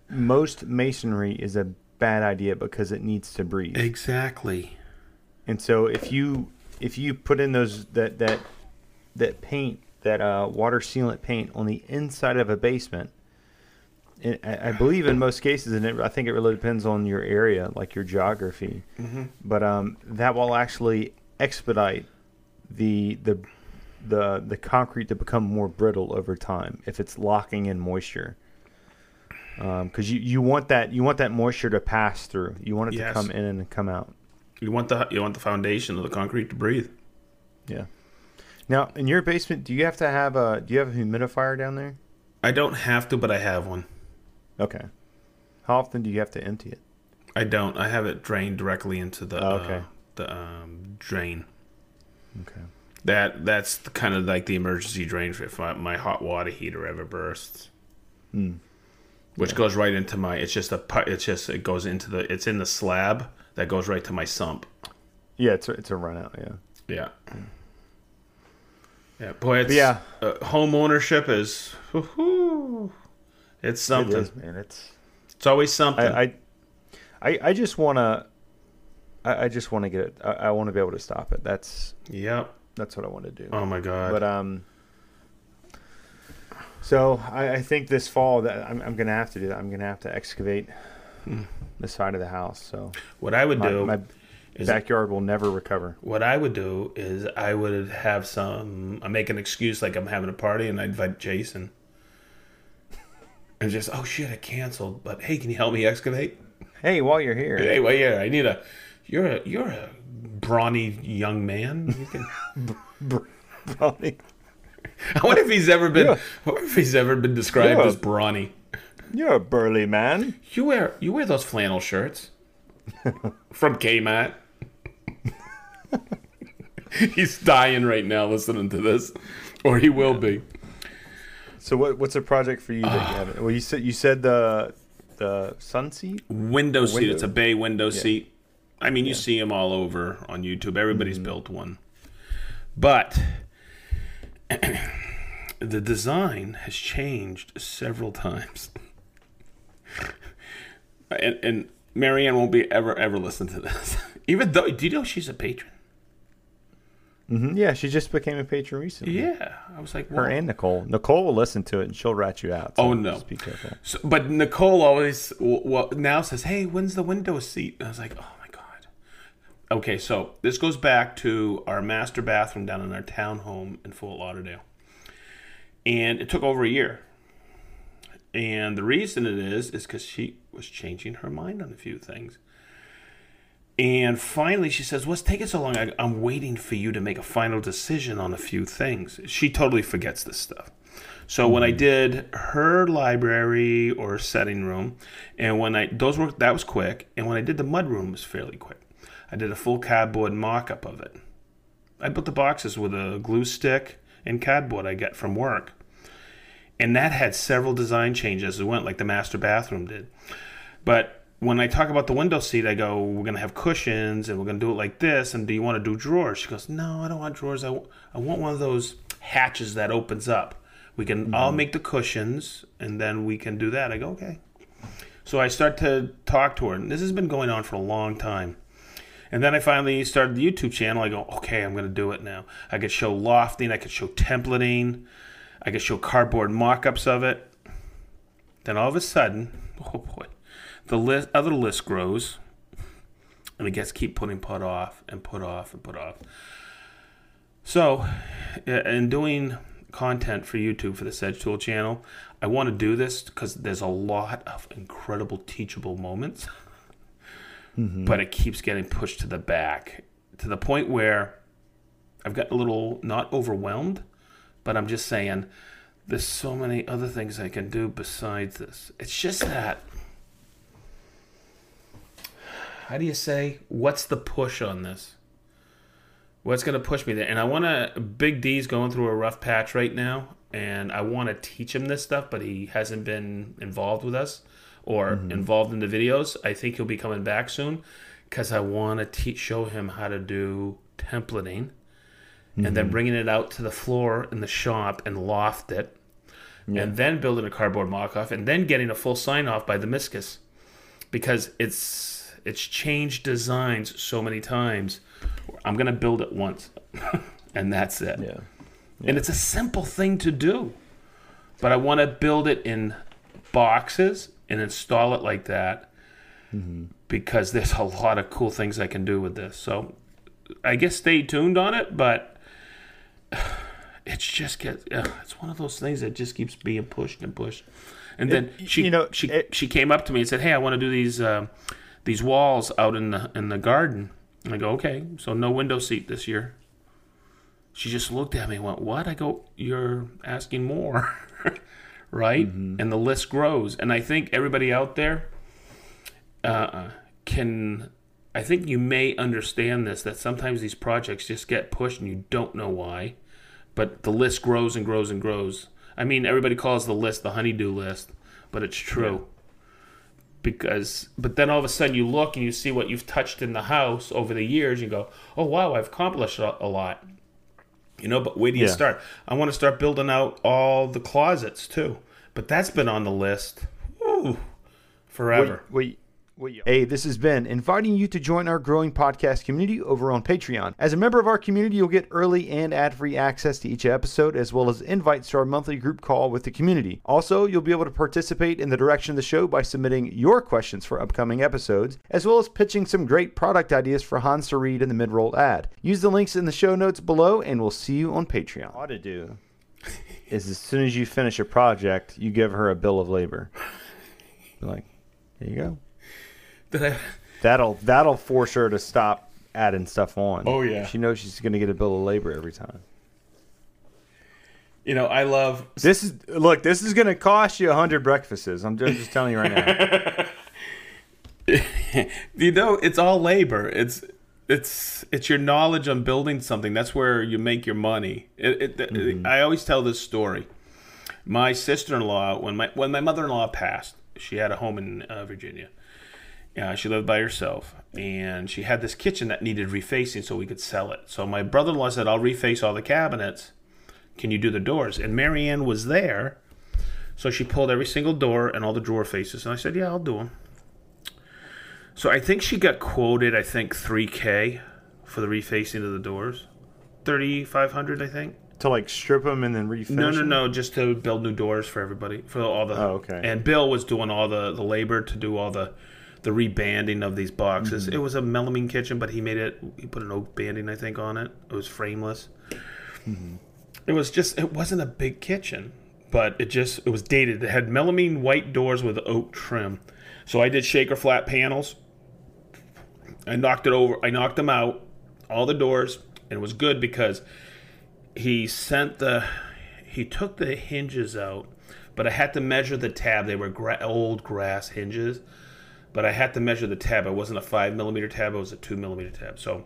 most masonry is a bad idea because it needs to breathe. exactly. And so if you if you put in those that that that paint that uh, water sealant paint on the inside of a basement, it, I, I believe in most cases, and it, I think it really depends on your area, like your geography. But um, that will actually expedite the the the the concrete to become more brittle over time if it's locking in moisture. Because you, you want that you want that moisture to pass through. You want it Yes. to come in and come out. You want the you want the foundation of the concrete to breathe. Yeah. Now, in your basement, do you have to have a do you have a humidifier down there? I don't have to, but I have one. Okay. How often do you have to empty it? I don't. I have it drained directly into the Oh, uh, the um, drain. Okay. That that's the, kind of like the emergency drain if my, my hot water heater ever bursts, Hmm. Which goes right into my. It's just a. It's just it goes into the. It's in the slab that goes right to my sump. Yeah, it's a, it's a run out. Yeah. Yeah. Yeah, boy, it's But yeah. Uh, home ownership is. it's something. It is, man. It's It's always something. I I, I, I just want to. I, I just want to get it. I, I want to be able to stop it. That's yep. that's what I want to do. Oh my god. But um. So I, I think this fall that I'm, I'm gonna have to do that. I'm gonna have to excavate the side of the house. So what I would my, do my is backyard will never recover. what I would do is I would have some. I make an excuse like I'm having a party, and I invite Jason. And just oh shit, I canceled. But hey, can you help me excavate? Hey, while you're here, Hey, well, yeah, I need a. You're a you're a brawny young man. You can. Brownie, I wonder if he's ever been. Yeah. I wonder if he's ever been described Yeah. as brawny. you're a burly man. You wear you wear those flannel shirts from Kmart. he's dying right now listening to this, or he will be. So what what's a project for you that Ah. you haven't? Well, you said you said the the sun seat. Window seat. window. It's a bay window seat. I mean, you see them all over on YouTube. Everybody's built one, but the design has changed several times. and, and Marianne won't be ever ever listen to this. Even though, do you know she's a patron? hmm Yeah, she just became a patron recently. Yeah, I was like, Her wow. and Nicole. Nicole will listen to it and she'll rat you out. so Oh, no. Just be careful. So, but Nicole always well now says, "Hey, when's the window seat?" And I was like, "Oh my god." Okay, so this goes back to our master bathroom down in our townhome in Fort Lauderdale, and it took over a year. And the reason it is is because she was changing her mind on a few things. And finally, she says, What's taking so long? I, I'm waiting for you to make a final decision on a few things. She totally forgets this stuff. So when I mm-hmm. did her library or setting room, and when I those were that was quick, and when I did the mud room it was fairly quick. I did a full cardboard mock-up of it. I built the boxes with a glue stick and cardboard I get from work, and that had several design changes as it went, like the master bathroom did. But when I talk about the window seat, I go, we're going to have cushions and we're going to do it like this. And do you want to do drawers? She goes, no, I don't want drawers. I, w- I want one of those hatches that opens up. We can all mm-hmm. make the cushions and then we can do that. I go, okay. So I start to talk to her. And this has been going on for a long time. And then I finally started the YouTube channel. I go, okay, I'm going to do it now. I could show lofting, I could show templating, I could show cardboard mock ups of it. Then all of a sudden, oh boy, the list, other list grows, and it gets keep putting put off and put off and put off. So, uh, in doing content for YouTube for the Sedge Tool channel, I want to do this because there's a lot of incredible teachable moments, Mm-hmm. but it keeps getting pushed to the back to the point where I've gotten a little not overwhelmed, but I'm just saying there's so many other things I can do besides this. It's just that. How do you say? What's the push on this? What's going to push me there? And I want to. Big D's going through a rough patch right now, and I want to teach him this stuff, but he hasn't been involved with us or mm-hmm. involved in the videos. I think he'll be coming back soon because I want to teach, show him how to do templating and then mm-hmm. bringing it out to the floor in the shop and loft it, and then building a cardboard mock-off, and then getting a full sign-off by the Miscus, because it's it's changed designs so many times. I'm gonna build it once, and that's it. Yeah. And it's a simple thing to do, but I want to build it in boxes and install it like that because there's a lot of cool things I can do with this. So I guess stay tuned on it, but it's just get ugh, it's one of those things that just keeps being pushed and pushed. And then It- she you know, she it- she came up to me and said, "Hey, I want to do these uh, these walls out in the in the garden." And I go, "Okay, so no window seat this year." She just looked at me and went, What? I go, You're asking more. right? And the list grows. And I think everybody out there uh, can, I think you may understand this that sometimes these projects just get pushed and you don't know why, but the list grows and grows and grows. I mean, everybody calls the list the honeydew list, but it's true. Because, but then all of a sudden you look and you see what you've touched in the house over the years. You go, oh wow, I've accomplished a lot. You know, but where do you Yeah. start? I want to start building out all the closets too. But that's been on the list whew, forever. Hey, this is Ben inviting you to join our growing podcast community over on Patreon. As a member of our community, you'll get early and ad free access to each episode, as well as invites to our monthly group call with the community. Also, you'll be able to participate in the direction of the show by submitting your questions for upcoming episodes, as well as pitching some great product ideas for Hans to read in the mid roll ad. Use the links in the show notes below, and we'll see you on Patreon. Ought to do is as soon as you finish a project, you give her a bill of labor. Like, here you go. Did I? That'll that'll force her to stop adding stuff on. Oh, yeah. She knows she's gonna get a bill of labor every time. You know, I love This is look. This is gonna cost you a hundred breakfasts. I'm just, just telling you right now. you know it's all labor it's it's it's your knowledge on building something that's where you make your money it, it, i always tell this story my sister-in-law when my when my mother-in-law passed she had a home in uh, virginia yeah, she lived by herself, and she had this kitchen that needed refacing so we could sell it. So my brother-in-law said, "I'll reface all the cabinets. Can you do the doors?" And Marianne was there, so she pulled every single door and all the drawer faces, and I said, "Yeah, I'll do them." So I think she got quoted, I think 3K for the refacing of the doors. 3500 I think. to like strip them and then refinish. No, no, no, just to build new doors for everybody, for all the Oh, okay. And Bill was doing all the the labor to do all the the rebanding of these boxes. Mm-hmm. It was a melamine kitchen, but he made it he put an oak banding I think on it. It was frameless. Mm-hmm. It was just it wasn't a big kitchen, but it just it was dated. It had melamine white doors with oak trim. So I did shaker flat panels. I knocked it over. I knocked them out, all the doors, and it was good because he sent the he took the hinges out, but I had to measure the tab. They were gra- old grass hinges, but I had to measure the tab. It wasn't a five millimeter tab; it was a two millimeter tab. So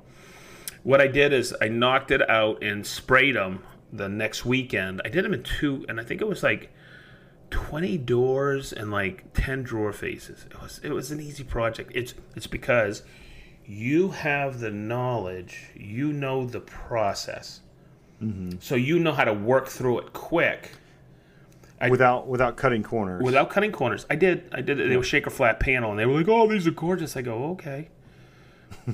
what I did is I knocked it out and sprayed them the next weekend. I did them in two, and I think it was like. 20 doors and like 10 drawer faces. It was it was an easy project. It's it's because you have the knowledge, you know the process. Mm-hmm. So you know how to work through it quick without without cutting corners. without cutting corners. I did. I did. it. They were shaker flat panel, and they were like, "Oh, these are gorgeous." I go, "Okay."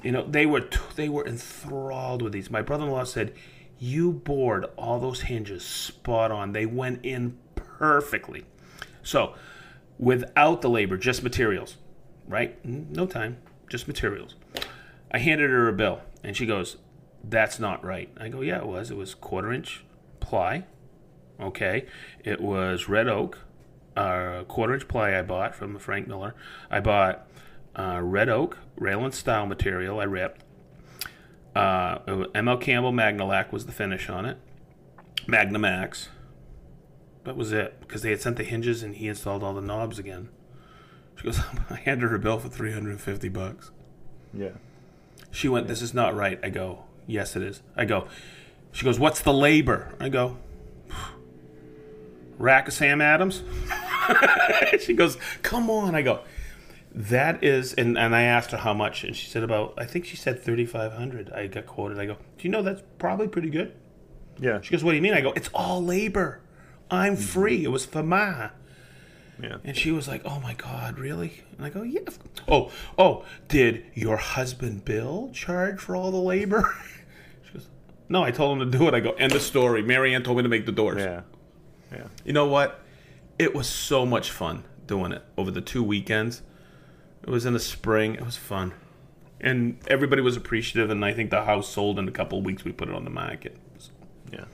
you know, they were t- they were enthralled with these. My brother-in-law said, "You bored all those hinges spot on. They went in perfectly." So, without the labor, just materials, right? Mm, No time, just materials. I handed her a bill, and she goes, "That's not right." I go, "Yeah, it was. It was quarter inch ply." Okay, it was red oak, uh, quarter inch ply I bought from Frank Miller. I bought uh, red oak rail and style material. I ripped. Uh, ML Campbell Magnalac was the finish on it. Magnamax. That was it because they had sent the hinges and he installed all the knobs again. She goes, I handed her a bill for three hundred and fifty bucks. yeah. She went, This is not right. I go, Yes, it is. I go, She goes, What's the labor? I go, Rack of Sam Adams? she goes, Come on. I go, That is, and, and I asked her how much, and she said about, I think she said 3500 I got quoted. I go, Do you know that's probably pretty good? Yeah. She goes, What do you mean? I go, It's all labor. I'm mm-hmm. free. It was for ma. Yeah. And she was like, "Oh my God, really?" And I go, "Yeah." Oh, oh, did your husband Bill charge for all the labor? She goes, "No, I told him to do it." I go, "End the story." Marianne told me to make the doors. Yeah. Yeah. You know what? It was so much fun doing it over the two weekends. It was in the spring. It was fun, and everybody was appreciative. And I think the house sold in a couple of weeks. We put it on the market. Yeah.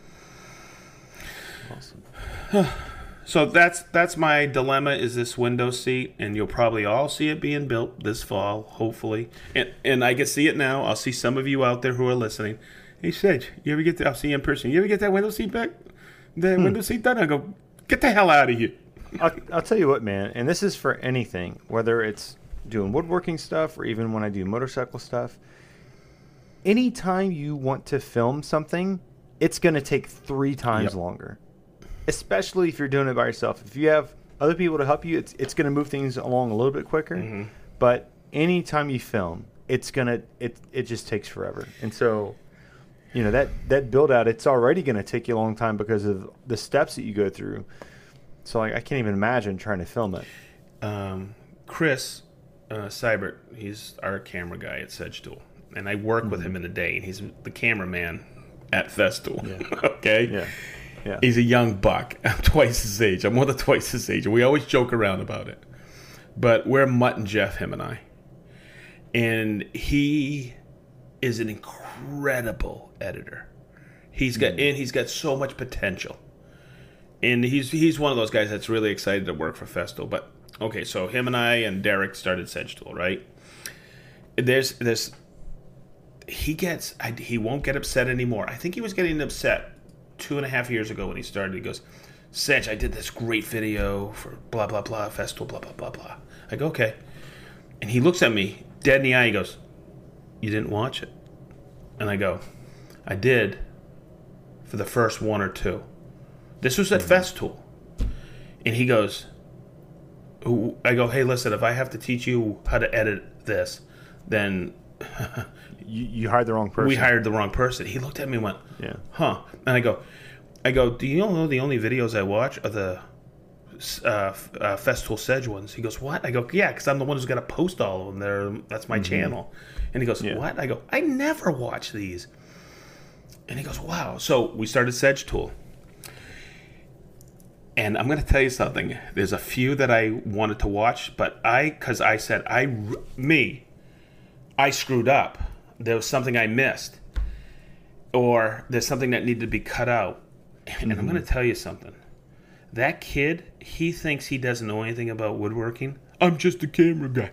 Awesome. So that's that's my dilemma is this window seat, and you'll probably all see it being built this fall, hopefully. And and I can see it now. I'll see some of you out there who are listening. Hey, Sedge, you ever get that? I'll see you in person. You ever get that window seat back? The Hmm. window seat done? I go, get the hell out of here. I'll, I'll tell you what, man, and this is for anything, whether it's doing woodworking stuff or even when I do motorcycle stuff. Anytime you want to film something, it's going to take three times Yep. longer. Especially if you're doing it by yourself. If you have other people to help you, it's it's going to move things along a little bit quicker. Mhm. But anytime you film, it's gonna it it just takes forever. And so, you know that that build out, it's already going to take you a long time because of the steps that you go through. So like I can't even imagine trying to film it. um, Chris uh, Seibert, he's our camera guy at Sedge Tool, and I work with him in the day, and he's the cameraman at Festool. Yeah. okay. Yeah. Yeah. He's a young buck. I'm twice his age. I'm more than twice his age, and we always joke around about it. But we're Mutt and Jeff, him and I, and he is an incredible editor. He's got hmm. and he's got so much potential and he's he's one of those guys that's really excited to work for Festool. But okay, so him and I and Derek started Sedge Tool, right? There's this. He gets I, he won't get upset anymore. I think he was getting upset two and a half years ago when he started. He goes, Sedge, I did this great video for blah blah blah Festool, blah blah blah blah. I go okay, and he looks at me dead in the eye. He goes, "You didn't watch it," and I go, "I did." For the first one or two. This was at Festool. And he goes, I go, hey, listen, if I have to teach you how to edit this, then You, you hired the wrong person. we hired the wrong person. He looked at me and went, Yeah. huh. And I go, I go, do you know the only videos I watch are the uh, uh, Festool Sedge ones? He goes, what? I go, yeah, because I'm the one who's got to post all of them. They're, that's my channel. And he goes, Yeah. what? I go, I never watch these. And he goes, wow. So we started Sedge Tool. And I'm going to tell you something. There's a few that I wanted to watch, but I, because I said, I, me, I screwed up. There was something I missed, or there's something that needed to be cut out. And I'm going to mm-hmm. tell you something. That kid, he thinks he doesn't know anything about woodworking. I'm just a camera guy.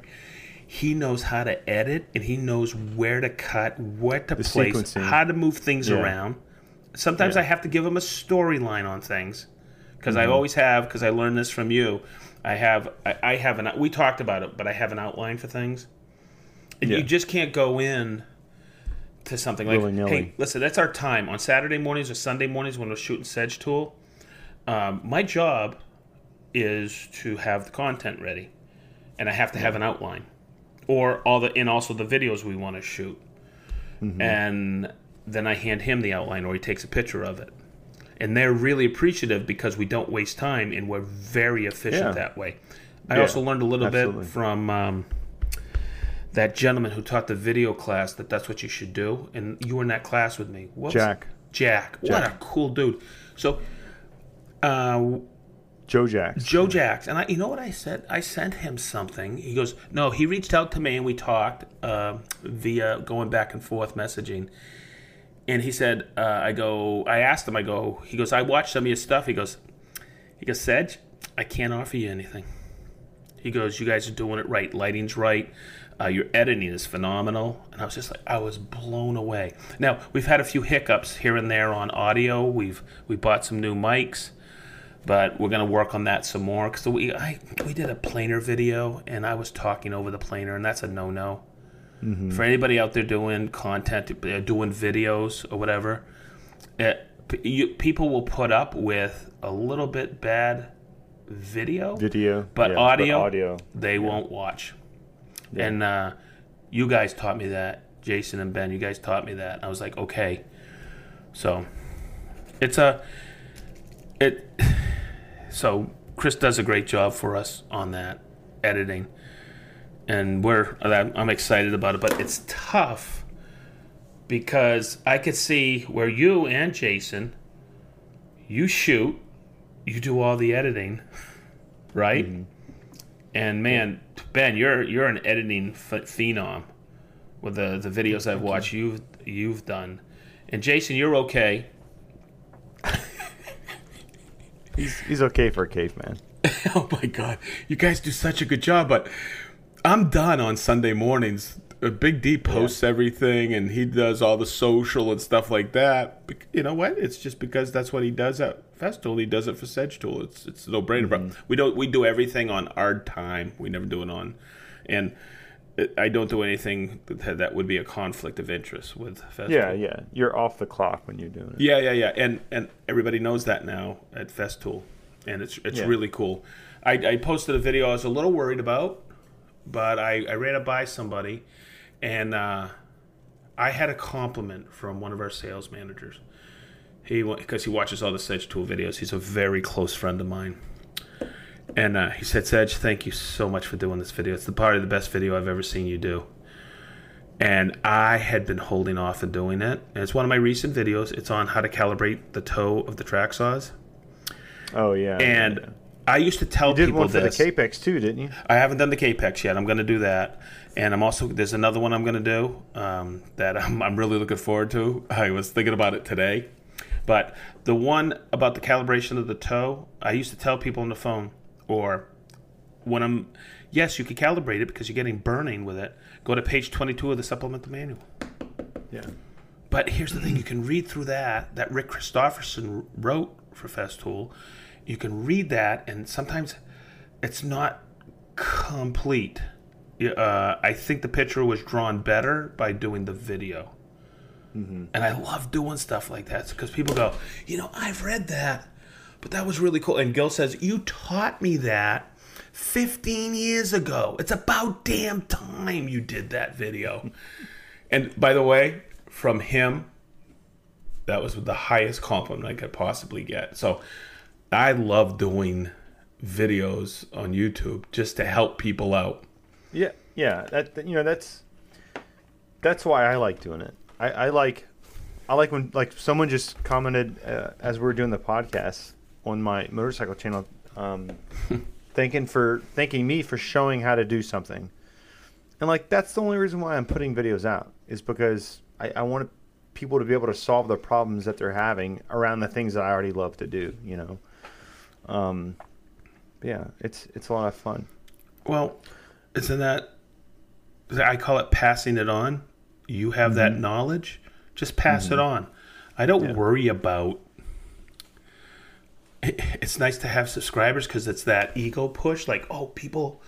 He knows how to edit and he knows where to cut, what to place, sequencing. how to move things Yeah. around. Sometimes Yeah. I have to give him a storyline on things because I always have because I learned this from you. I have I, I have an we talked about it, but I have an outline for things. And Yeah. you just can't go in to something like, Willy-nilly. hey, listen, that's our time on Saturday mornings or Sunday mornings when we're shooting Sedge Tool. Um, my job is to have the content ready, and I have to have an outline, or all the and also the videos we want to shoot, Mm-hmm. and then I hand him the outline, or he takes a picture of it, and they're really appreciative because we don't waste time and we're very efficient Yeah. that way. I Yeah, also learned a little absolutely. bit from. Um, that gentleman who taught the video class that that's what you should do, and you were in that class with me. Was- Jack. Jack. What a cool dude. So, uh, Joe Jacks. Joe Jacks, and I, you know what I said? I sent him something. He goes, no, he reached out to me and we talked uh, via going back and forth messaging. And he said, uh, I go, I asked him, I go, he goes, I watched some of your stuff. He goes, he goes, Sedge, I can't offer you anything. He goes, you guys are doing it right. Lighting's right. Uh, your editing is phenomenal. And I was just like, I was blown away. Now we've had a few hiccups here and there on audio. We've we bought some new mics but we're gonna work on that some more because we I, we did a planer video and I was talking over the planer and that's a no no. For anybody out there doing content, uh, doing videos or whatever, it, you, people will put up with a little bit bad video, Video. but yeah, audio, audio. they won't watch. And uh, you guys taught me that, Jason and Ben. You guys taught me that. I was like, okay. So it's a it. So Chris does a great job for us on that editing, and we're I'm excited about it. But it's tough because I could see where you and Jason, you shoot, you do all the editing, right? Mm-hmm. And man, Ben, you're you're an editing phenom with the the videos I've watched you've you've done. And Jason, you're okay. He's, he's okay for a caveman. oh my god, you guys do such a good job, but I'm done on Sunday mornings Big D posts everything, and he does all the social and stuff like that. You know what? It's just because that's what he does at Festool. He does it for Sedge Tool. It's it's no brainer. But mm-hmm. we don't. We do everything on our time. We never do it on, and I don't do anything that, that would be a conflict of interest with Festool. Yeah, yeah. You're off the clock when you're doing it. Yeah, yeah, yeah, and and everybody knows that now at Festool, and it's it's Yeah. really cool. I, I posted a video I was a little worried about, but I, I ran it by somebody, and uh, I had a compliment from one of our sales managers. He because he watches all the Sedge Tool videos. He's a very close friend of mine, and uh, he said, "Sedge, thank you so much for doing this video. It's the probably the best video I've ever seen you do." and I had been holding off and doing it. And it's one of my recent videos. It's on how to calibrate the toe of the track saws. Oh yeah. And yeah. I used to tell you did people one for this. the Kapex too, didn't you? I haven't done the Kapex yet. I'm going to do that, and I'm also there's another one I'm going to do um, that I'm, I'm really looking forward to. I was thinking about it today, but the one about the calibration of the toe, I used to tell people on the phone or when I'm yes, you can calibrate it because you're getting burning with it. Go to page 22 of the supplemental manual. Yeah. But here's the thing: you can read through that that Rick Christopherson wrote for Festool. You can read that, and sometimes it's not complete. Uh, I think the picture was drawn better by doing the video, Mm-hmm. and I love doing stuff like that because people go, you know, I've read that, but that was really cool. And Gil says, you taught me that. 15 years ago. It's about damn time you did that video. And by the way, from him, that was the highest compliment I could possibly get. So I love doing videos on YouTube just to help people out. Yeah, yeah. That you know that's that's why I like doing it. I, I like I like when like someone just commented uh, as we are doing the podcast on my motorcycle channel, um, thanking for thanking me for showing how to do something, and like that's the only reason why I'm putting videos out is because I, I want people to be able to solve the problems that they're having around the things that I already love to do. You know, um, yeah, it's it's a lot of fun. Well, isn't that I call it passing it on? You have that knowledge, just pass it on. I don't Yeah. worry about it's nice to have subscribers because it's that ego push like oh people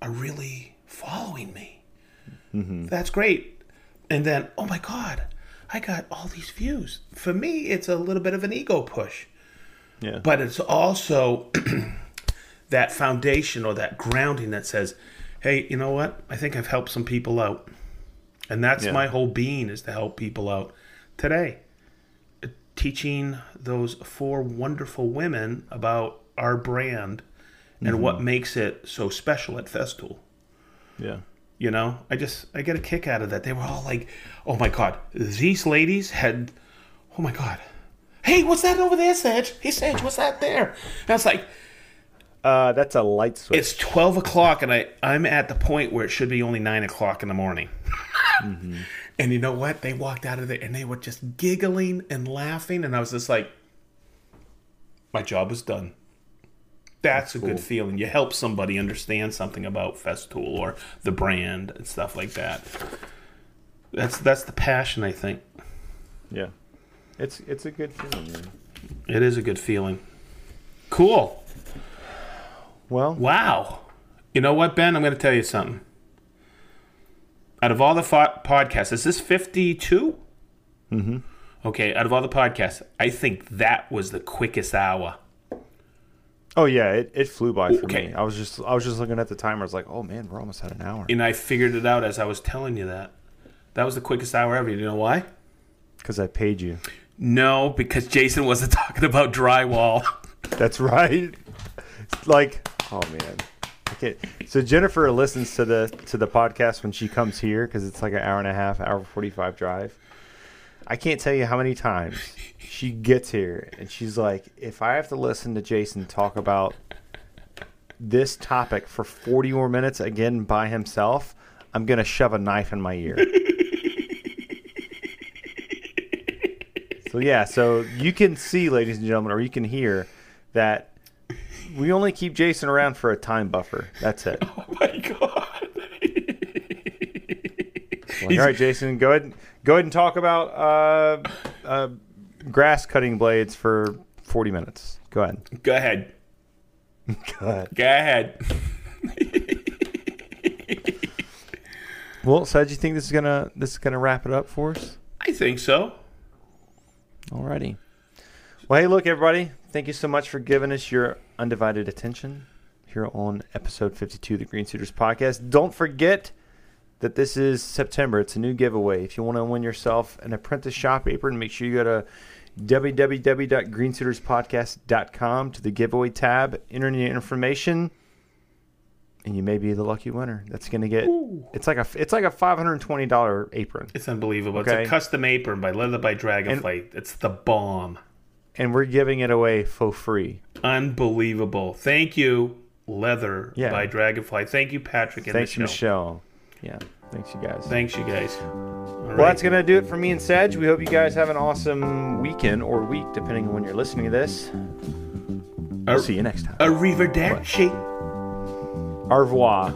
are really following me. Mm-hmm. That's great. And then oh my god i got all these views. For me it's a little bit of an ego push. Yeah, but it's also that foundation or that grounding that says hey you know what? I think i've helped some people out. And that's Yeah. my whole being is to help people out today teaching those four wonderful women about our brand and what makes it so special at festool. Yeah. you know i just i get a kick out of that. They were all like oh my god these ladies had oh my god. Hey what's that over there sedge? Hey sedge what's that there? And i was like Uh, that's a light switch. it's 12 o'clock and I, i'm at the point where it should be only 9 o'clock in the morning and you know what they walked out of there and they were just giggling and laughing and i was just like my job is done that's, a good feeling you help somebody understand something about festool or the brand and stuff like that that's that's the passion i think yeah. It's it's a good feeling, man. it is a good feeling cool Well, Wow. You know what, Ben? I'm going to tell you something. Out of all the fo- podcasts, is this 52? Mm-hmm. Okay, out of all the podcasts, I think that was the quickest hour. oh yeah, it, it flew by for Okay. me. I was just I was just looking at the timer. I was like, oh man, we're almost at an hour. And I figured it out as I was telling you that. That was the quickest hour ever. You know why? Because I paid you. No, because Jason wasn't talking about drywall. That's right. It's like, oh man. Okay. So Jennifer listens to the to the podcast when she comes here because it's like an hour and a half, hour forty five drive. I can't tell you how many times she gets here and she's like, if I have to listen to Jason talk about this topic for forty more minutes again by himself, I'm gonna shove a knife in my ear. so yeah, so you can see, ladies and gentlemen, or you can hear that we only keep Jason around for a time buffer. That's it. oh my God. All right, Jason, go ahead. Go ahead and talk about uh, uh, grass cutting blades for forty minutes. Go ahead. Go ahead. Go ahead. Go ahead. Well, so do you think this is gonna this is gonna wrap it up for us? I think so. Alrighty. Well, hey, look, everybody. Thank you so much for giving us your undivided attention here on episode 52 of the Green Suiters podcast. Don't forget that this is September. It's a new giveaway. If you want to win yourself an apprentice shop apron, make sure you go to www.greensuiterspodcast.com to the giveaway tab, enter in your information, and you may be the lucky winner. That's going to get it's like a it's like a $520 apron. It's unbelievable. Okay. It's a custom apron by Leather by Dragonfly. it's the bomb. And we're giving it away for free. Unbelievable. Thank you, Leather Yeah. by Dragonfly. Thank you, Patrick. And Thanks. Michelle. Yeah. Thanks, you guys. Thanks, you guys. All well, right. that's going to do it for me and Sedge. We hope you guys have an awesome weekend or week, depending on when you're listening to this. We'll Ar- see you next time. Arrivederci. Au revoir.